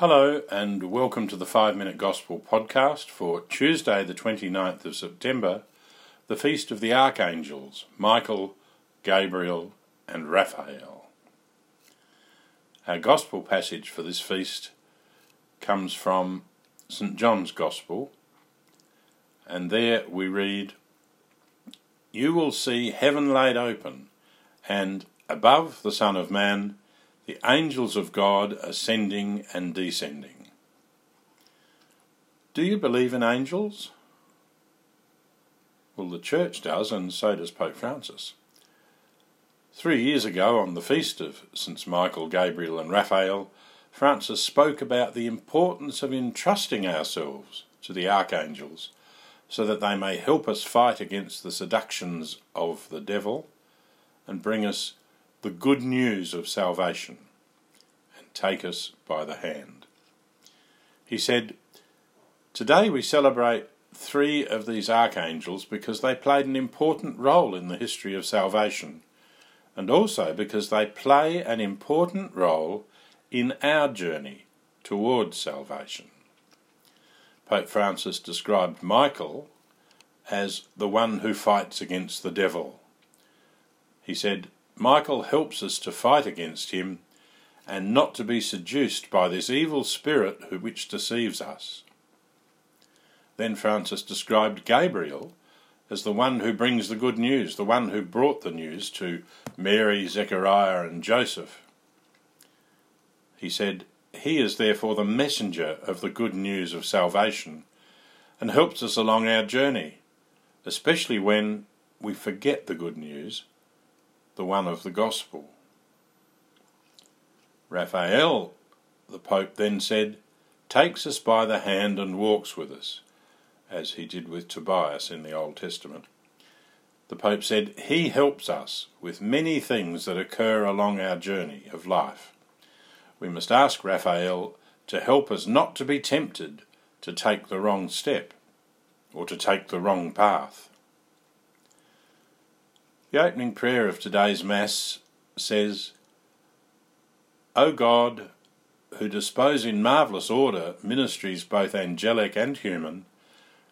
Hello, and welcome to the 5 Minute Gospel podcast for Tuesday, the 29th of September, the Feast of the Archangels Michael, Gabriel, and Raphael. Our Gospel passage for this feast comes from St. John's Gospel, and there we read, You will see heaven laid open, and above the Son of Man, the angels of God ascending and descending. Do you believe in angels? Well, the Church does, and so does Pope Francis. Three years ago, on the feast of St. Michael, Gabriel, and Raphael, Francis spoke about the importance of entrusting ourselves to the archangels so that they may help us fight against the seductions of the devil and bring us the good news of salvation and take us by the hand. He said, Today we celebrate three of these archangels because they played an important role in the history of salvation, and also because they play an important role in our journey towards salvation. Pope Francis described Michael as the one who fights against the devil. He said, Michael helps us to fight against him and not to be seduced by this evil spirit which deceives us. Then Francis described Gabriel as the one who brings the good news, the one who brought the news to Mary, Zechariah, and Joseph. He said, He is therefore the messenger of the good news of salvation and helps us along our journey, especially when we forget the good news the one of the gospel. Raphael, the Pope then said, takes us by the hand and walks with us, as he did with Tobias in the Old Testament. The Pope said, He helps us with many things that occur along our journey of life. We must ask Raphael to help us not to be tempted to take the wrong step or to take the wrong path. The opening prayer of today's Mass says, O God, who dispose in marvellous order ministries both angelic and human,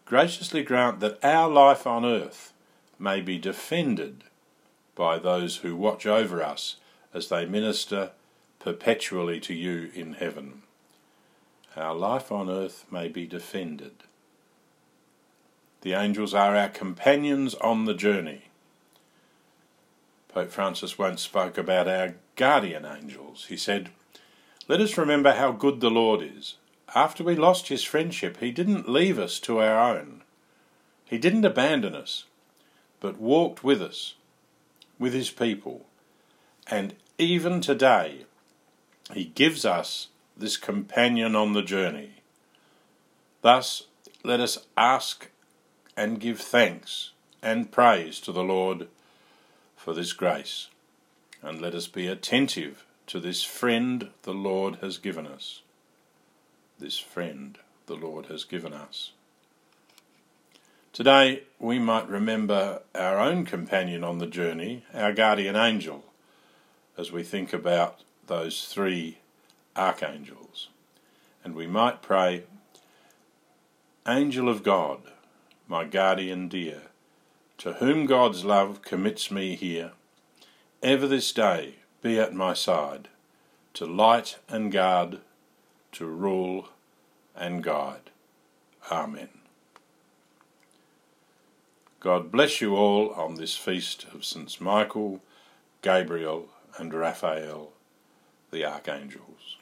graciously grant that our life on earth may be defended by those who watch over us as they minister perpetually to you in heaven. Our life on earth may be defended. The angels are our companions on the journey. Pope Francis once spoke about our guardian angels. He said, Let us remember how good the Lord is. After we lost his friendship, he didn't leave us to our own. He didn't abandon us, but walked with us, with his people. And even today, he gives us this companion on the journey. Thus, let us ask and give thanks and praise to the Lord for this grace, and let us be attentive to this friend the Lord has given us. This friend the Lord has given us. Today we might remember our own companion on the journey, our guardian angel, as we think about those three archangels. And we might pray, Angel of God, my guardian dear, to whom God's love commits me here, ever this day be at my side, to light and guard, to rule and guide. Amen. God bless you all on this feast of Saints Michael, Gabriel, and Raphael, the archangels.